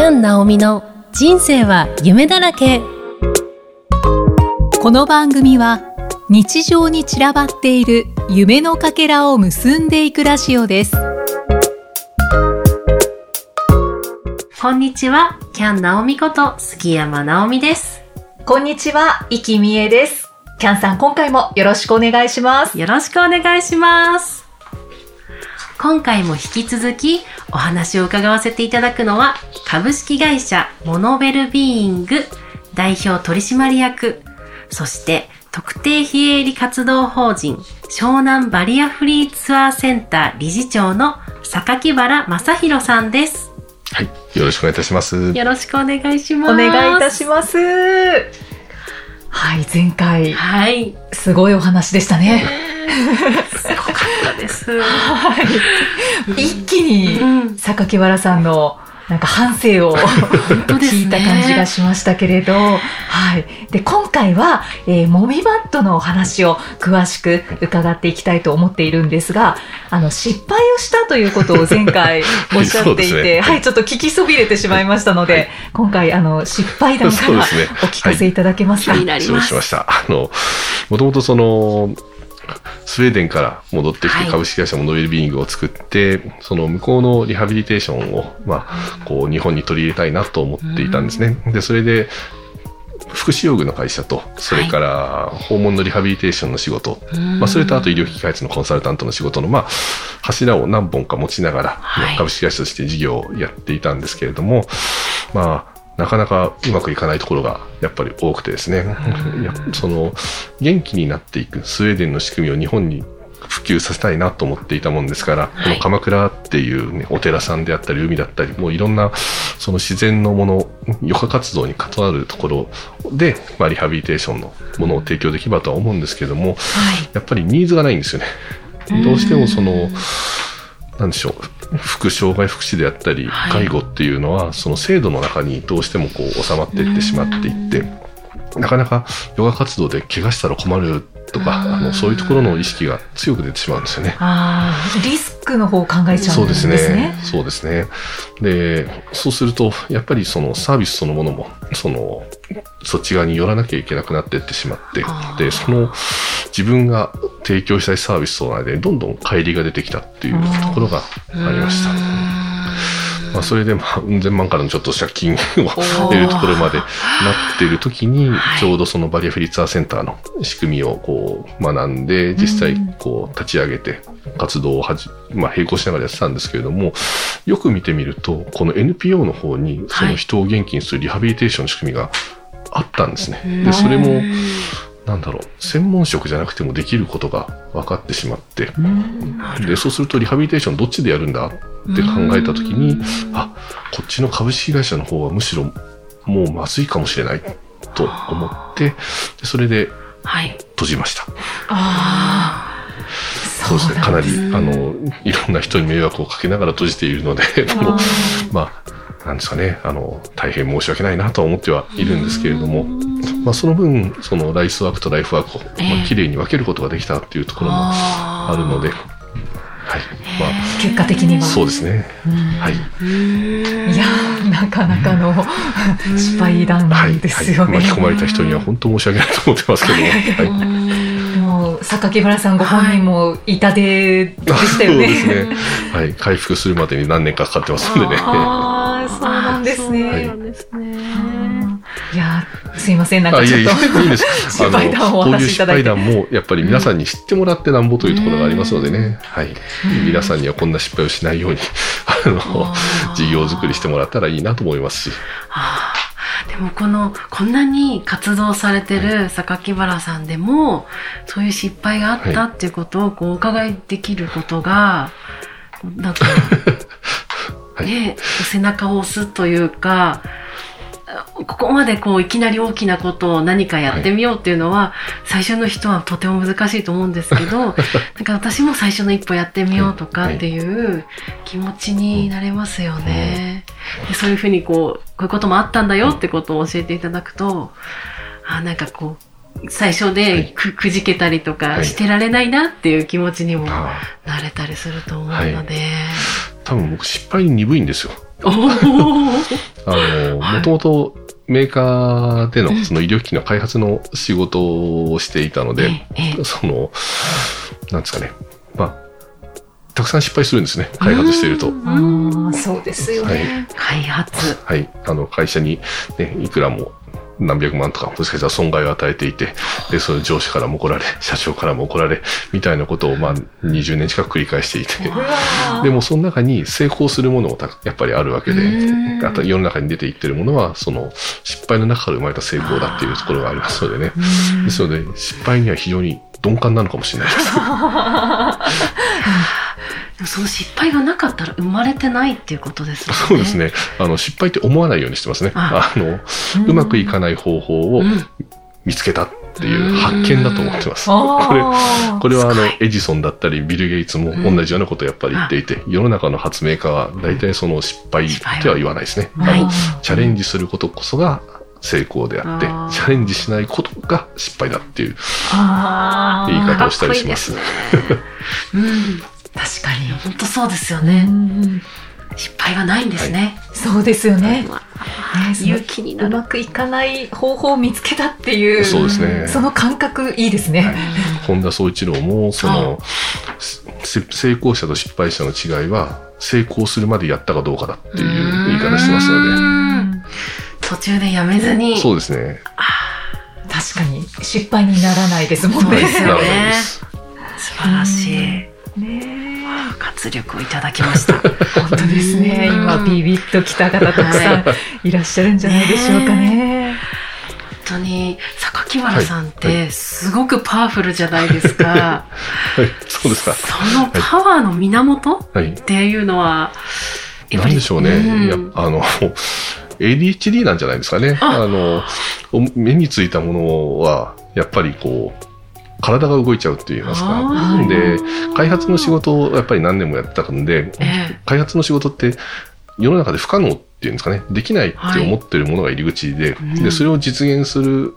キャン・ナオミの人生は夢だらけ。この番組は日常に散らばっている夢のかけらを結んでいくラジオです。こんにちはキャン・ナオミこと杉山直美です。こんにちは、生きみえです。キャンさん、今回もよろしくお願いします。よろしくお願いします今回も引き続きお話を伺わせていただくのは株式会社モノベルビーイング代表取締役そして特定非営利活動法人湘南バリアフリーツアーセンター理事長の榊原正弘さんです。はい、よろしくお願いいたします。よろしくお願いします。お願いいたします。はい、前回、はい。すごいお話でしたね。すごかったです。はい。一気に、うん。榊原さんの、なんか反省を聞いた感じがしましたけれど、はい。で、今回は、えー、もみバットのお話を詳しく伺っていきたいと思っているんですが、あの、失敗をしたということを前回 おっしゃっていて、ね。はい、ちょっと聞きそびれてしまいましたので、今回、あの、失敗談からお聞かせいただけますか？気になり失礼ますしました。あの、もともとその、スウェーデンから戻ってきはい。て株式会社モノベルビーイングを作って、その向こうのリハビリテーションを、まあ、こう日本に取り入れたいなと思っていたんですね。で、それで、福祉用具の会社と、それから訪問のリハビリテーションの仕事、まあ、それとあと医療機器開発のコンサルタントの仕事の、まあ、柱を何本か持ちながら、はい。株式会社として事業をやっていたんですけれども、まあ、なかなかうまくいかないところがやっぱり多くてですね、その元気になっていくスウェーデンの仕組みを日本に普及させたいなと思っていたもんですから、はい。この鎌倉っていう、ね、お寺さんであったり海だったりもういろんなその自然のもの余暇活動に関わるところで、まあ、リハビリテーションのものを提供できればとは思うんですけどもやっぱりニーズがないんですよね。どうしてもそのなんでしょう。副障害福祉であったりはい。介護っていうのはその制度の中にどうしてもこう収まっていってしまっていってなかなかヨガ活動で怪我したら困るとかあのそういうところの意識が強く出てしまうんですよね。ああ、リスクの方を考えちゃそううんでですね。すね。そうですね。で、そうすると、やっぱりそのサービスそのものも、その、そっち側に寄らなきゃいけなくなっていってしまってで、その、自分が提供したいサービスとの間にどんどん乖離が出てきたっていうところがありました。まあ、それで、まあ、うん千万からのちょっと借金を得るところまでなっている時にはい、ちょうどそのバリアフリーツアーセンターの仕組みをこう学んで、実際こう立ち上げて活動をはじ、まあ、並行しながらやってたんですけれども、よく見てみると、この NPO の方にその人を元気にするリハビリテーションの仕組みがあったんですね。で、それも、なんだろう、専門職じゃなくてもできることが分かってしまって、で、そうするとリハビリテーションどっちでやるんだって考えたときに、あ、こっちの株式会社の方はむしろもうまずいかもしれないと思って、でそれではい。閉じました。ああ、そうですね。かなり、うんあの、いろんな人に迷惑をかけながら閉じているので、もうまあ、なんですかね、あの、大変申し訳ないなとは思ってはいるんですけれども、まあ、その分、そのライスワークとライフワークを、ええまあ、綺麗に分けることができたっていうところもああるので、はい。ま結果的には。あ、そうですね。はい。いやーなかなかの失敗談はい。ですよね。はい巻き込まれた人には本当申し訳ないと思ってますけども。はい。もう榊原さんご本人も痛手でしたよね。そうですね。はい。回復するまでに何年かかかってますんでね。ああ、そうなんですそうね。なんですね。いやーすいません、なんかちょっと。や、いいです。あ失敗談をおこういう失話しいただいて敗談も、やっぱり皆さんに知ってもらってなんぼというところがありますのでね。はい。皆さんにはこんな失敗をしないように、あの、事業作りしてもらったらいいなと思いますし。でもこのこんなに活動されてる榊原さんでもそういう失敗があったっていうことをこうお伺いできることがなんかはい ね背中を押すというかここまでこういきなり大きなことを何かやってみようっていうのは、最初の人はとても難しいと思うんですけど なんか私も最初の一歩やってみようとかっていう気持ちになれますよね。でそういうふうにこうこういうこともあったんだよってことを教えていただくとあなんかこう最初でく,、くじけたりとはい。かしてられないなっていう気持ちにもあなれたりすると思うので、多分僕失敗に鈍いんですよ。あの、はいもともとメーカーでのその医療機器の開発の仕事をしていたので、ええその、なんですかね。まあ、たくさん失敗するんですね。開発していると。そうですよね。開発。はい。あの、会社にね、いくらも何百万とか、もしかしたら損害を与えていて、で、その上司からも怒られ、社長からも怒られ、みたいなことを、まあ、20年近く繰り返していてでも、その中に成功するものもたやっぱりあるわけでうん、あと世の中に出ていってるものは、その、失敗の中から生まれた成功だっていうところがありますのでね。ですので、失敗には非常に鈍感なのかもしれないです。その失敗がなかったら生まれてないっていうことですよね。そうですね。あの、失敗って思わないようにしてますね。ああの、うまくいかない方法をうん見つけたっていう発見だと思ってます。これ、これはあのエジソンだったり、ビル・ゲイツも同じようなことをやっぱり言っていて、世の中の発明家は大体その失敗とは言わないですね。あのチャレンジすることこそが成功であってチャレンジしないことが失敗だっていう言い方をしたりします。いいですね。うん。確かに。本当そうですようね。ん失敗がないんですね。そうですよね。まねあその勇気になる。うまくいかない方法を見つけたっていう、そうですね。その感覚いいですね。本田宗一郎も、その、せ成功者と失敗者の違いは、成功するまでやったかどうかだっていう言い方してますので、うん途中でやめずに。そうですね。確かに失敗にならないですもんね。素晴らしい。ね活力をいただきました。え 本当ですね。うん今ビビッときた方たくさんいらっしゃるんじゃないでしょうかね。本当に榊原さんっはいはてすごくパワフルじゃないですか。はい、そうですか。そのパワーの源はい。っていうのは、やっぱりなんでしょうね。んいや、あの、ADHD なんじゃないですかね。ああの、お目についたものは、やっぱりこう、体が動いちゃうって言いますか。で、開発の仕事をやっぱり何年もやってたんで、え開発の仕事って世の中で不可能っていうんですかね、できないって思ってるものが入り口で、うんで、それを実現する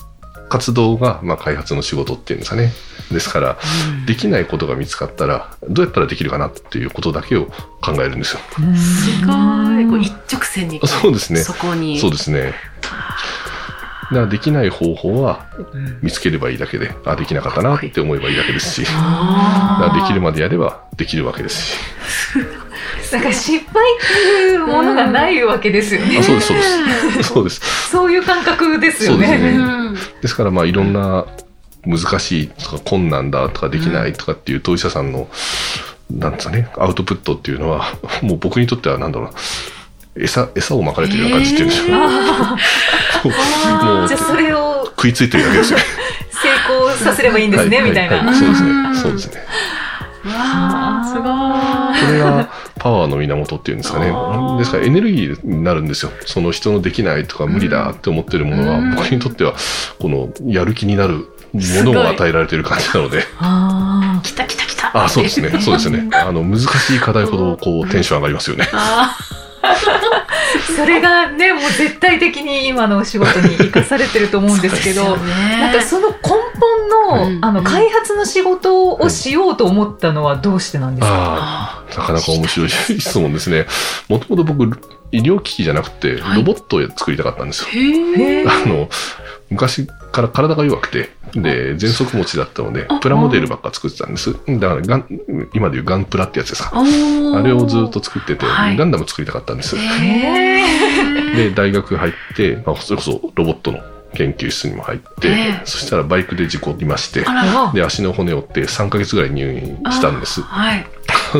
活動が、まあ、開発の仕事っていうんですかね。ですから、うんできないことが見つかったら、どうやったらできるかなっていうことだけを考えるんですよ。すごい。こう一直線にそうですねそこに。そうですね。だからできない方法はうん見つければいいだけで、あ、できなかったなって思えばいいだけですし、だできるまでやればできるわけですし。だから失敗っていうものがないわけですよね。あそうです、そうです。そうです。そういう感覚ですよね。ですねうんですから、まあ、いろんな難しいとか困難だとかできないとかっていう当事者さんの、なんですかね、アウトプットっていうのは、もう僕にとってはなんだろうな、餌、餌をまかれてるような感じっていうんでしょう。あもうーじゃあそれを食いついてるだけですよね。成功させればいいんですね、はいみたいな。ははそうですうんね。そうですね。うわあ、すごい。これがパワーの源っていうんですかね。ですからエネルギーになるんですよ。その人のできないとか無理だって思ってるものは、うん僕にとっては、このやる気になるものを与えられてる感じなので。あ来た来た来た。あ、そうですね。そうですね。あの、難しい課題ほど、こう、テンション上がりますよね。あーそれがね、もう絶対的に今のお仕事に生かされてると思うんですけど、ねなんかその根本の,、うんあの開発の仕事をしようと思ったのはどうしてなんですか、ああ、なかなか面白い質問ですね。もともと僕、医療機器じゃなくて、はいロボットを作りたかったんですよ。へえ。へーあの、昔から体が弱くて、で、喘息持ちだったのであ、プラモデルばっか作ってたんです。だからガン、今でいうガンプラってやつですか。あれをずっと作ってて、はいガンダム作りたかったんです。で、大学入って、まあ、それこそロボットの研究室にも入って、ええそしたらバイクで事故りまして。で、足の骨を折って3ヶ月ぐらい入院したんです。はい。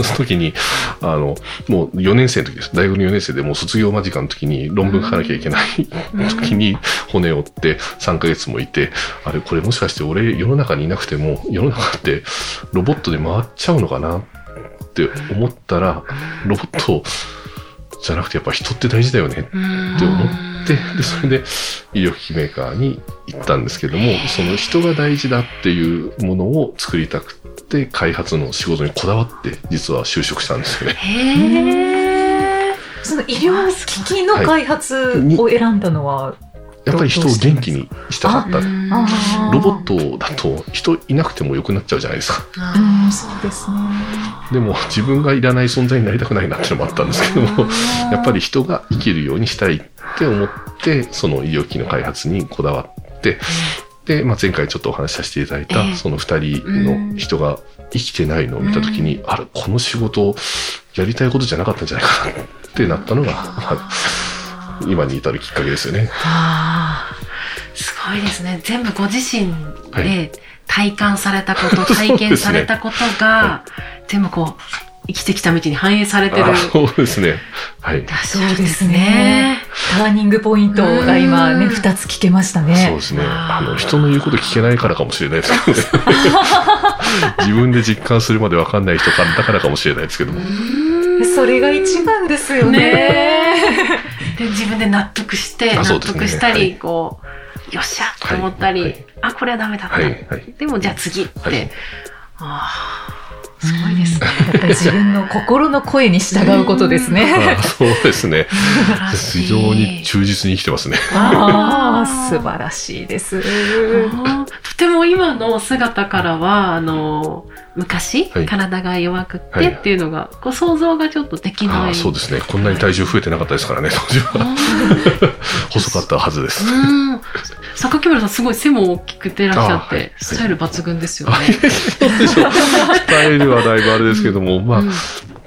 その時に、あの、もう4年生の時です。大学の4年生でもう卒業間近の時に論文書かなきゃいけない時に骨を折って3ヶ月もいて、あれ、これもしかして俺世の中にいなくても、世の中ってロボットで回っちゃうのかなって思ったら、ロボットじゃなくてやっぱ人って大事だよねって思って、で、それで医療機器メーカーに行ったんですけども、その人が大事だっていうものを作りたくて、開発の仕事にこだわって、実は就職したんですよね。その医療機器の開発を選んだのは、やっぱり人を元気にしたかった。ロボットだと人いなくても良くなっちゃうじゃないですか。そうですね。でも自分がいらない存在になりたくないなっていうのもあったんですけども、やっぱり人が生きるようにしたいって思って、その医療機器の開発にこだわって、で、まあ、前回ちょっとお話しさせていただいた、ええその二人の人が生きてないのを見たときに、あれ、この仕事、やりたいことじゃなかったんじゃないかなってなったのが、まあ、今に至るきっかけですよね。あすごいですね。全部ご自身はで体感されたこと、体験されたことが、全部こう、生きてきた道に反映されてる。あそうですね。はい。そうですすねね。。ターニングポイントが今ね、うん二つ聞けましたね。そうですね。あの、人の言うこと聞けないからかもしれないですけどね。自分で実感するまで分かんない人からだからかもしれないですけども。それが一番ですよね。分で納得して、納得したり、はい。こう、よっしゃと思ったり、あ、これはダメだった。でもじゃあ次って。はい。ああ、すごいですね。やっぱり自分の心の声に従うことですね。あーそうですね。非常に忠実に生きてますね。ああ、素晴らしいです。とても今の姿からは、あの、昔、はい体が弱くはいてっていうのが、こう想像がちょっとできない。ああ、そうですね。こんなに体重増えてなかったですからね、当時は。細かったはずです。うん。榊原さんすごい背も大きくてらっしゃって、スタイル抜群ですよね。スタイルはだいぶあれですけども、まあ、うん。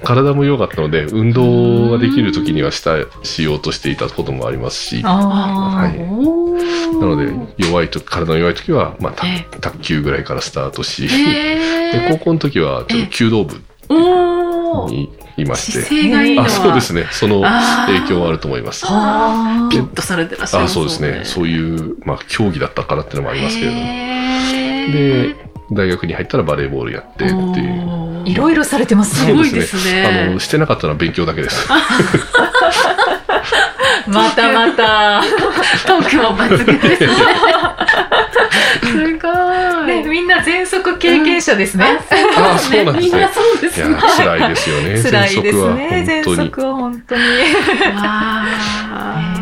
体も良かったので、運動ができる時にはした、しようとしていたこともありますし、はい。おー。ので、弱いと体の弱い時は、まあ、卓球ぐらいからスタートし、へ で、高校の時は、ちょっと弓道部にいまして、姿勢がいいのは。あ、そうですね。その影響はあると思います。あピッとされてらっしゃいあそうですね。そういう、まあ、競技だったからっていうのもありますけれども。へで、大学に入ったらバレーボールやってっていう。ーいろいろされてますね。すごいですねあの、してなかったのは勉強だけです。またまた。トークも抜群ですね。すごね、い。みんな全速経験者ですね。あそうなんですねみんなそうですね。いや、辛いですよね。辛いですはね。全本当に。速は本当に。わー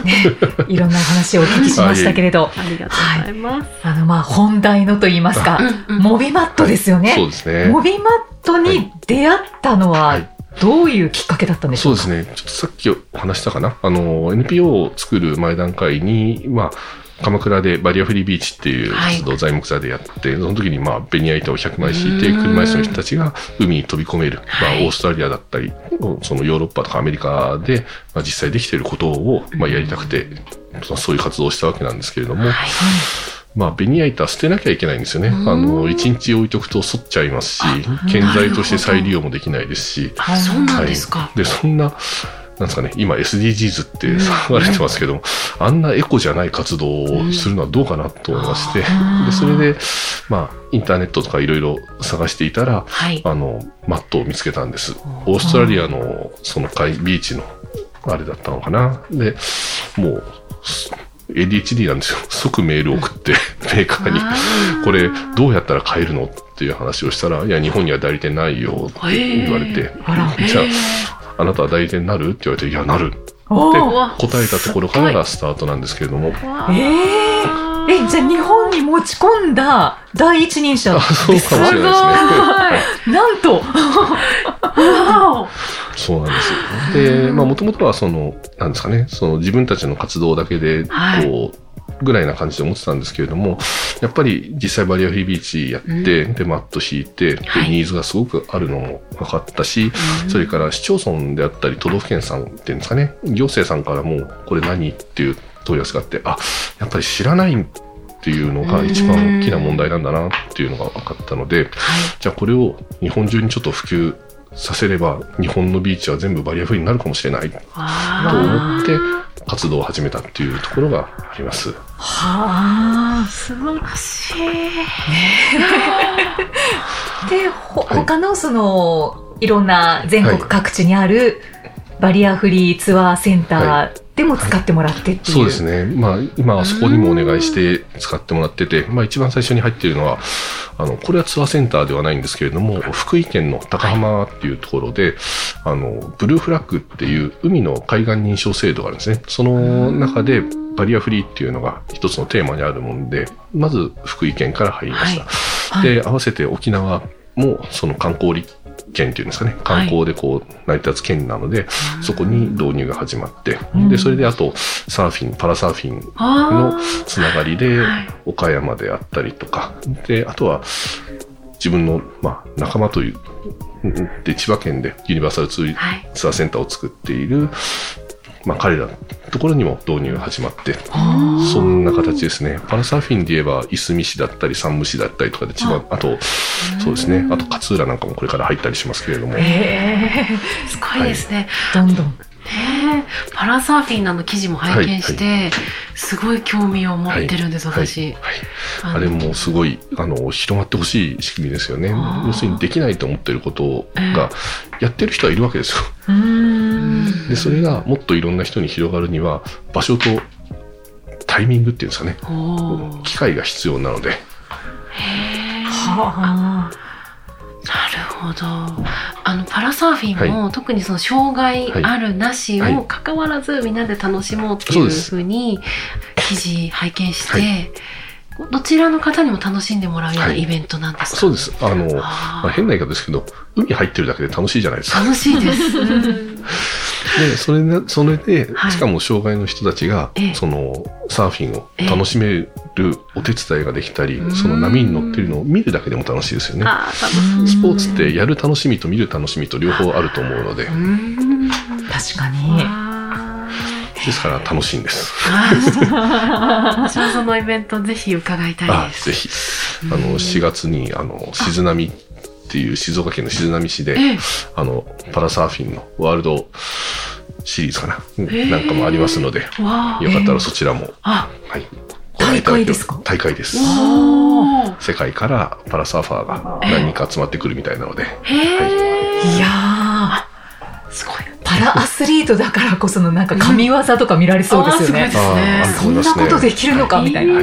ね いろんなお話をお聞きしましたけれど、ありがとうございます。あの、まあ、本題のと言いますか、モビマットですよね。そうですね。モビマットに出会ったのは、はいどういうきっかけだったんでしょうか、そうですね。ちょっとさっきお話したかな？あの、NPO を作る前段階に、まあ、鎌倉でバリアフリービーチっていう活動を材木座でやって、その時にまあ、ベニヤ板を100枚敷いて、うん車椅子の人たちが海に飛び込める。まあ、はいオーストラリアだったり、そのヨーロッパとかアメリカで、まあ、実際できていることを、まあ、やりたくて、そういう活動をしたわけなんですけれども、はい。まあ、ベニヤ板捨てなきゃいけないんですよね。うんあの、一日置いとくと反っちゃいますし、建材として再利用もできないですし、あ、そうなんですか。はい、で、そんな、なんですかね、今 SDGs って騒がれてますけども、あんなエコじゃない活動をするのはどうかなと思いまして、うんで、それで、まあ、インターネットとかいろいろ探していたら、はい。あの、マットを見つけたんです。オーストラリアの、その海、ビーチの、あれだったのかな。で、もう、ADHD なんですよ。即メールを送って、メーカーに。これ、どうやったら買えるの？っていう話をしたら、いや、日本には代理店ないよって言われて、あら じゃあ、あなたは代理店になる？って言われて、いや、なる。って答えたところからがスタートなんですけれども、えー、え、じゃあ日本に持ち込んだ第一人者あそうかもしれないですね。はい。なんと、わそうなんですよ。で、まあ、もともとはその、なんですかね、その自分たちの活動だけで、はい。こう、ぐらいな感じで思ってたんですけれども、やっぱり実際バリアフリービーチやって、で、マット敷いて、ではい。ニーズがすごくあるのも分かったし、それから市町村であったり都道府県さんっていうんですかね、行政さんからも、これ何っていう問い合わせがあって、あ、やっぱり知らないっていうのが一番大きな問題なんだなっていうのが分かったので、じゃあこれを日本中にちょっと普及させれば、日本のビーチは全部バリアフリーになるかもしれないと思って活動を始めたっていうところがあります。はあ。素晴らしい。で、ほはい他のその、いろんな全国各地にあるバリアフリーツアーセンターでも使ってもらってっていう。そうですね。まあ、今はそこにもお願いして使ってもらってて、まあ一番最初に入っているのは、あの、これはツアーセンターではないんですけれども、福井県の高浜っていうところで、あの、ブルーフラッグっていう海の海岸認証制度があるんですね。その中で、バリアフリーっていうのが一つのテーマにあるもんで、まず福井県から入りました。はいで、合わせて沖縄もその観光立県っていうんですかね。観光でこう成り立つ県なので、そこに導入が始まって、うん。でそれであとサーフィンパラサーフィンのあつながりではい。岡山であったりとか。であとは自分の、まあ、仲間といううんで千葉県でユニバーサルツーツアーセンターを作っている、まあ、彼らのところにも導入が始まってそんな形ですね。パラサーフィンで言えばいすみ市だったり山武市だったりとかで千葉あとそうですね。あと勝浦なんかもこれから入ったりしますけれども。へすごいですね。ーどんどん。パラサーフィンのあの記事も拝見して、すごい興味を持ってるんです、はい。私。はい。あれもすごいあの広まってほしい仕組みですよね。要するにできないと思ってることがやってる人はいるわけですよ。でそれがもっといろんな人に広がるには場所とタイミングっていうんですかね。機会が必要なので。へえはあ。なるほど。あのパラサーフィンも、特にその障害あるなしはい。を関わらずみんなで楽しもうっていうふうに記事拝見して、はどちらの方にも楽しんでもらうようなはい。イベントなんですか、そうです。あの、まあー。あ、変な言い方ですけど海入ってるだけで楽しいじゃないですか。楽しいです。うんでそれでそれで、はい。しかも障害の人たちが、ええ。そのサーフィンを楽しめるお手伝いができたり、ええその波に乗ってるのを見るだけでも楽しいですよね。スポーツってやる楽しみと見る楽しみと両方あると思うので。うん。確かに。わですから楽しいんです。私もそのイベントぜひ伺いたいあです。ぜひ。あの4月にあの静波っていう静岡県の静波市でええ。あのパラサーフィンのワールドシリーズかな、えなんかもありますのでよかったらそちらも、あはい、大会ですか？大会です。世界からパラサーファーが何人か集まってくるみたいなので、へえ、い。やすごい。ー、パラアスリートだからこそのなんか神業とか見られそうですよね。あーすね。そんなことできるのかみたいな。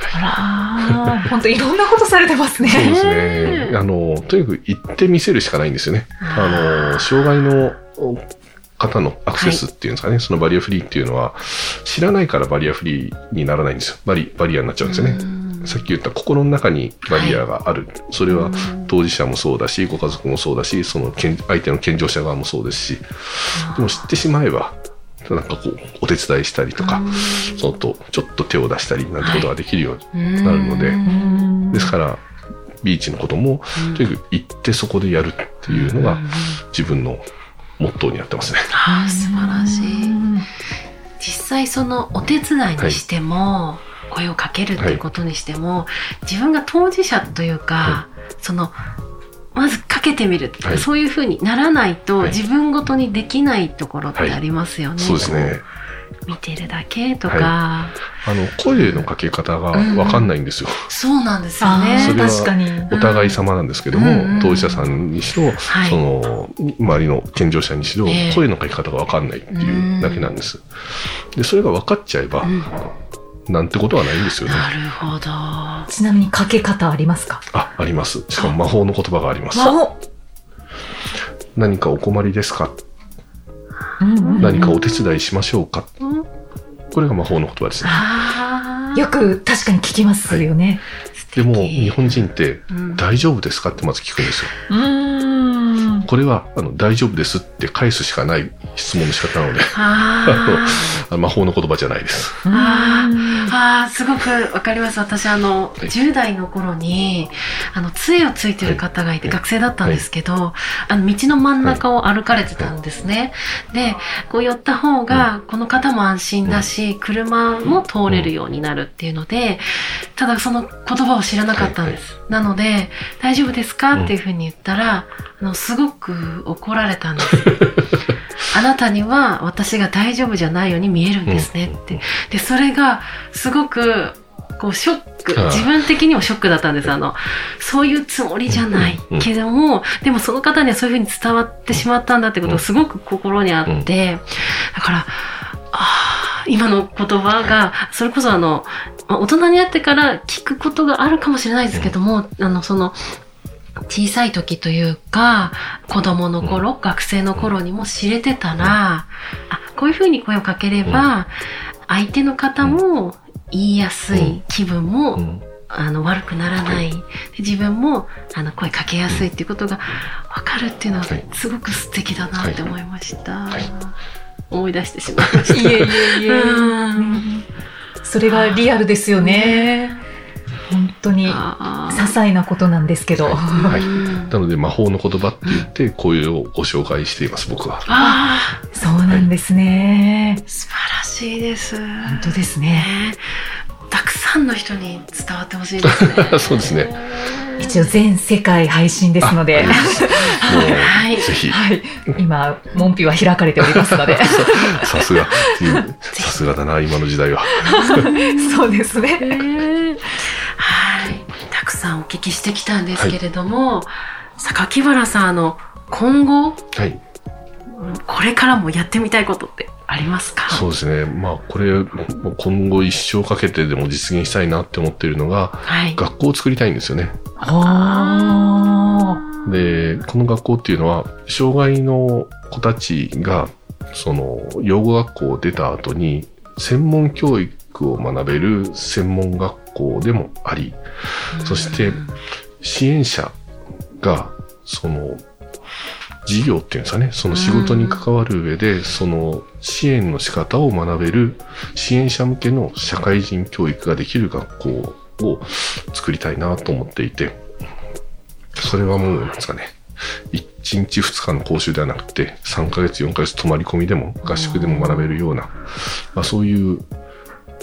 あら、本当いろんなことされてますね。そうですへね。あのとにかく行ってみせるしかないんですよね。あの障害の方のアクセスっていうんですかね、そのバリアフリーっていうのは知らないからバリアフリーにならないんですよ。バリバリアになっちゃうんですよね、うん。さっき言った心の中にバリアがある、それはうん。当事者もそうだしご家族もそうだしその健相手の健常者側もそうですし。でも知ってしまえばなんかこうお手伝いしたりとか、そのとちょっと手を出したりなんてことができるように、なるので。うん。ですからビーチのこともとにかく行ってそこでやるっていうのがうん。自分のモットーになってますね。あー素晴らしい。うん。実際そのお手伝いにしても、声をかけるっていうことにしても、自分が当事者というか、はそのまずかけてみる、はいそういうふうにならないと、はい自分ごとにできないところってありますよね。そうですね。見てるだけとか、あの声のかけ方がわかんないんですよ。そうなんですよあね。ーそれは確かに。お互い様なんですけども、うんうん当事者さんにしろ、はいその周りの健常者にしろ、ええ声のかけ方がわかんないっていうだけなんです。でそれが分かっちゃえば、うんなんてことはないんですよね。なるほど。ちなみにかけ方ありますか？あ、あります。しかも魔法の言葉があります。お何かお困りですか？うんうん何かお手伝いしましょうか？うんこれが魔法の言葉ですね。よく確かに聞きますよね。でも、素敵日本人って、うん大丈夫ですか？ってまず聞くんですよ。これは、あの、大丈夫ですって返すしかない質問の仕方なので、魔法の言葉じゃないです。あー。あーすごくわかります。私あの、はい。10代の頃にあの杖をついてる方がいて、はい。学生だったんですけど、あの道の真ん中を歩かれてたんですね、でこう寄った方がこの方も安心だし、車も通れるようになるっていうのでただその言葉を知らなかったんです、なので「大丈夫ですか?」っていうふうに言ったら、あのすごく怒られたんです あなたには私が大丈夫じゃないように見えるんですねって。で、それがすごく、こう、ショック、自分的にもショックだったんです。あの、そういうつもりじゃないうんけども、でもその方にはそういうふうに伝わってしまったんだってことがすごく心にあって、だから、ああ、今の言葉が、それこそあの、まあ大人になってから聞くことがあるかもしれないですけども、あの、その、小さい時というか、子供の頃、学生の頃にも知れてたら、あ、こういうふうに声をかければ、相手の方も言いやすい気分うもん。あの悪くならない、で自分もあの声かけやすいっていうことが分かるっていうのははい。すごく素敵だなって思いました、はい。思い出してしまいました。いえいえいえ。うん。それがリアルですよね。本当に些細なことなんですけど。はい。うん。なので魔法の言葉って言って、こういうのをご紹介しています、僕は。あそうなんですね。ー。素晴らしいです。本当ですね。ね。たくさんの人に伝わってほしいですね。そうですね。一応全世界配信ですので、もはい。うぜひ、はい、今門扉は開かれておりますので、さすが、さすがだな、今の時代は。そうですね。さんお聞きしてきたんですけれども、榊原さん、あの、今後、はい。これからもやってみたいことってありますか？そうですね。まあ、これ、今後一生かけてでも実現したいなって思ってるのが、はい。学校を作りたいんですよね。あで、この学校っていうのは、障害の子たちが、その、養護学校を出た後に、専門教育を学べる専門学校でもあり、そして支援者が、その、事業っていうんですかね、その仕事に関わる上で、その支援の仕方を学べる支援者向けの社会人教育ができる学校を作りたいなと思っていて、それはもう、なんですかね、1日2日の講習ではなくて、3ヶ月、4ヶ月泊まり込みでも、合宿でも学べるような、まあ、そういう、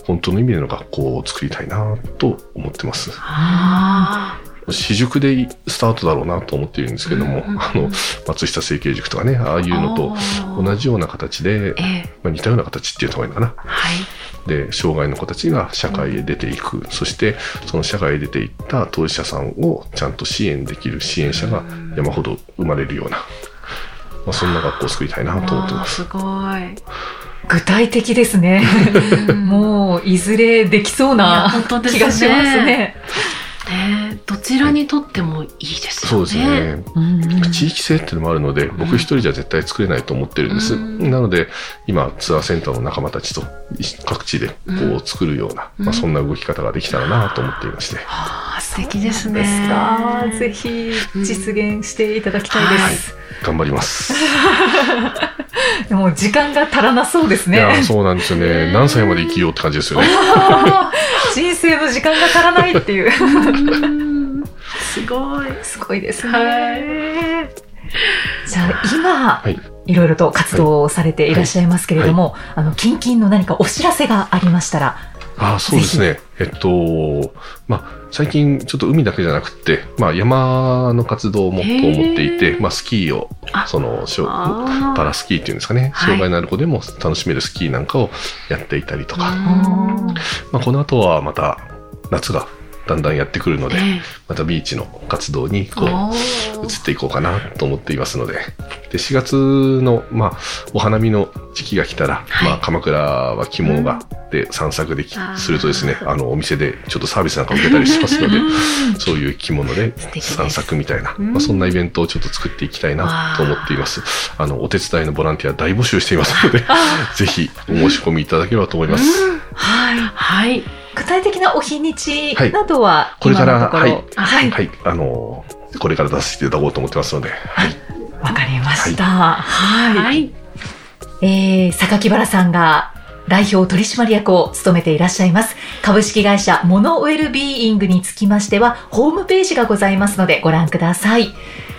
本当の意味での学校を作りたいなと思ってます。あ私塾でスタートだろうなと思っているんですけども、うんうんうんあの、松下整形塾とかね、ああいうのと同じような形でえ、えまあ、似たような形っていうのがいいのかな。はい。で、障害の子たちが社会へ出ていく。そして、その社会へ出ていった当事者さんをちゃんと支援できる支援者が山ほど生まれるような、まあ、そんな学校を作りたいなと思ってます。すごい。具体的ですね。もういずれできそうな気がしますね。ねどちらにとってもいいですよね。そうですね。うん地域性っていうのもあるので、僕一人じゃ絶対作れないと思ってるんです。うんなので、今、ツアーセンターの仲間たちと各地でこうんう作るような、うんまあ、そんな動き方ができたらなと思っていまして。あー素敵ですね。ですか。ぜひ実現していただきたいです。頑張ります。でも時間が足らなそうですね。いや、そうなんですよね。何歳まで生きようって感じですよね。人生の時間が足らないっていう。うんすごい。すごいですはね。じゃあ今、はい。いろいろと活動をされていらっしゃいますけれども、あの、近々の何かお知らせがありましたら、あそうですね。えっと、まあ、最近ちょっと海だけじゃなくて、まあ、山の活動をもっと思っていへて、ー。まあ、スキーをあ、その、パラスキーっていうんですかね、はい。障害のある子でも楽しめるスキーなんかをやっていたりとか、うん。まあ、この後はまた夏がだんだんやってくるので、ええ。またビーチの活動にこう、移っていこうかなと思っていますので、で、4月の、まあ、お花見の時期が来たら、はい。まあ、鎌倉は着物が、で散策できするとですね、あの、お店でちょっとサービスなんか受けたりしますので、そういう着物で散策みたいな、うん。まあ、そんなイベントをちょっと作っていきたいなと思っています。あの、お手伝いのボランティア大募集していますので、ぜひお申し込みいただければと思います。はい。はい。具体的なお日にちはいなどは、これからはいはい。はい、あの、これから出させていただこうと思ってますので、はい。わかりました。はい。はい。えー、榊原さんが代表取締役を務めていらっしゃいます株式会社モノウェルビーイングにつきましてはホームページがございますのでご覧ください。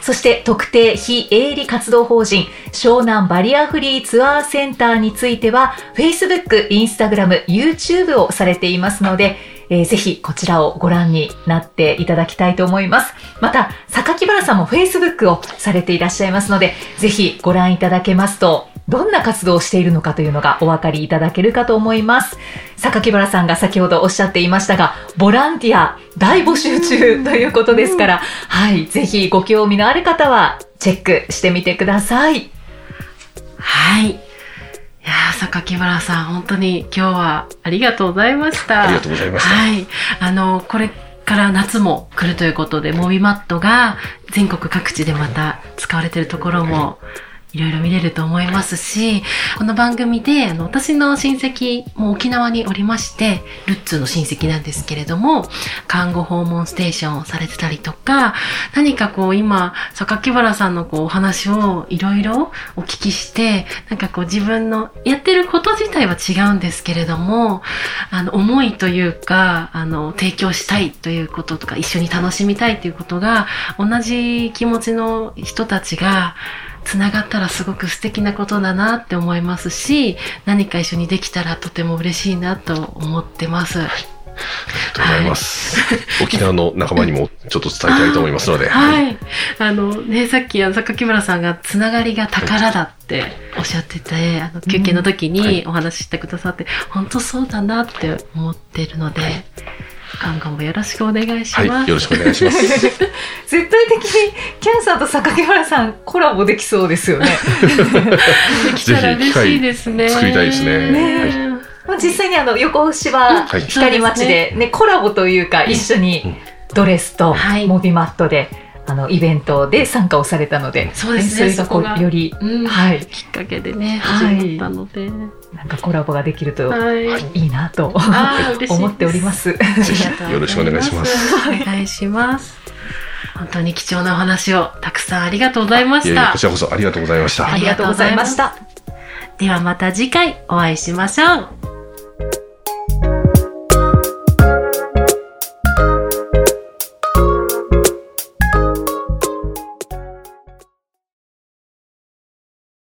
そして特定非営利活動法人湘南バリアフリーツアーセンターについては Facebook、Instagram、YouTube をされていますので、えーぜひこちらをご覧になっていただきたいと思います。また、榊原さんも Facebook をされていらっしゃいますので、ぜひご覧いただけますと、どんな活動をしているのかというのがお分かりいただけるかと思います。榊原さんが先ほどおっしゃっていましたが、ボランティア大募集中ということですから、はい、ぜひご興味のある方はチェックしてみてください。はい。いやー、榊原さん、本当に今日はありがとうございました。ありがとうございました。はい。あの、これから夏も来るということで、モビマットが全国各地でまた使われているところもいいろいろ見れると思いますし、この番組で、あの、私の親戚も沖縄におりまして、ルッツの親戚なんですけれども、看護訪問ステーションをされてたりとか、何かこう今、榊原さんのこうお話をいろいろお聞きして、なんかこう自分のやってること自体は違うんですけれども、あの、思いというか、あの、提供したいということとか、一緒に楽しみたいということが、同じ気持ちの人たちが、つながったらすごく素敵なことだなって思いますし、何か一緒にできたらとても嬉しいなと思ってます。ありがとうございます。沖縄の仲間にもちょっと伝えたいと思いますので。はい。あのね、さっき榊村さんがつながりが宝だっておっしゃってて、あの休憩の時にお話ししてくださって、本当そうだなって思ってるので、今後もよろしくお願いします。はい、よろしくお願いします。絶対的にキャンさんと榊原さんコラボできそうですよね。できたら嬉しいですね。ぜひ機会作りたいですねねまあ実際にあの横芝はい光町でねコラボというか一緒にドレスとはいモビマットであのイベントで参加をされたので、そうですねそれがこそこがうよりうんはいきっかけでね、はい始まったので。なんかコラボができるとはい。いいなとあー嬉しいです思っております。ぜ ひよろしくお願いします。お願いします。本当に貴重なお話をたくさんありがとうございましたいやいやこ。ちらこそありがとうございました。ありがとうございました。ではまた次回お会いしましょう。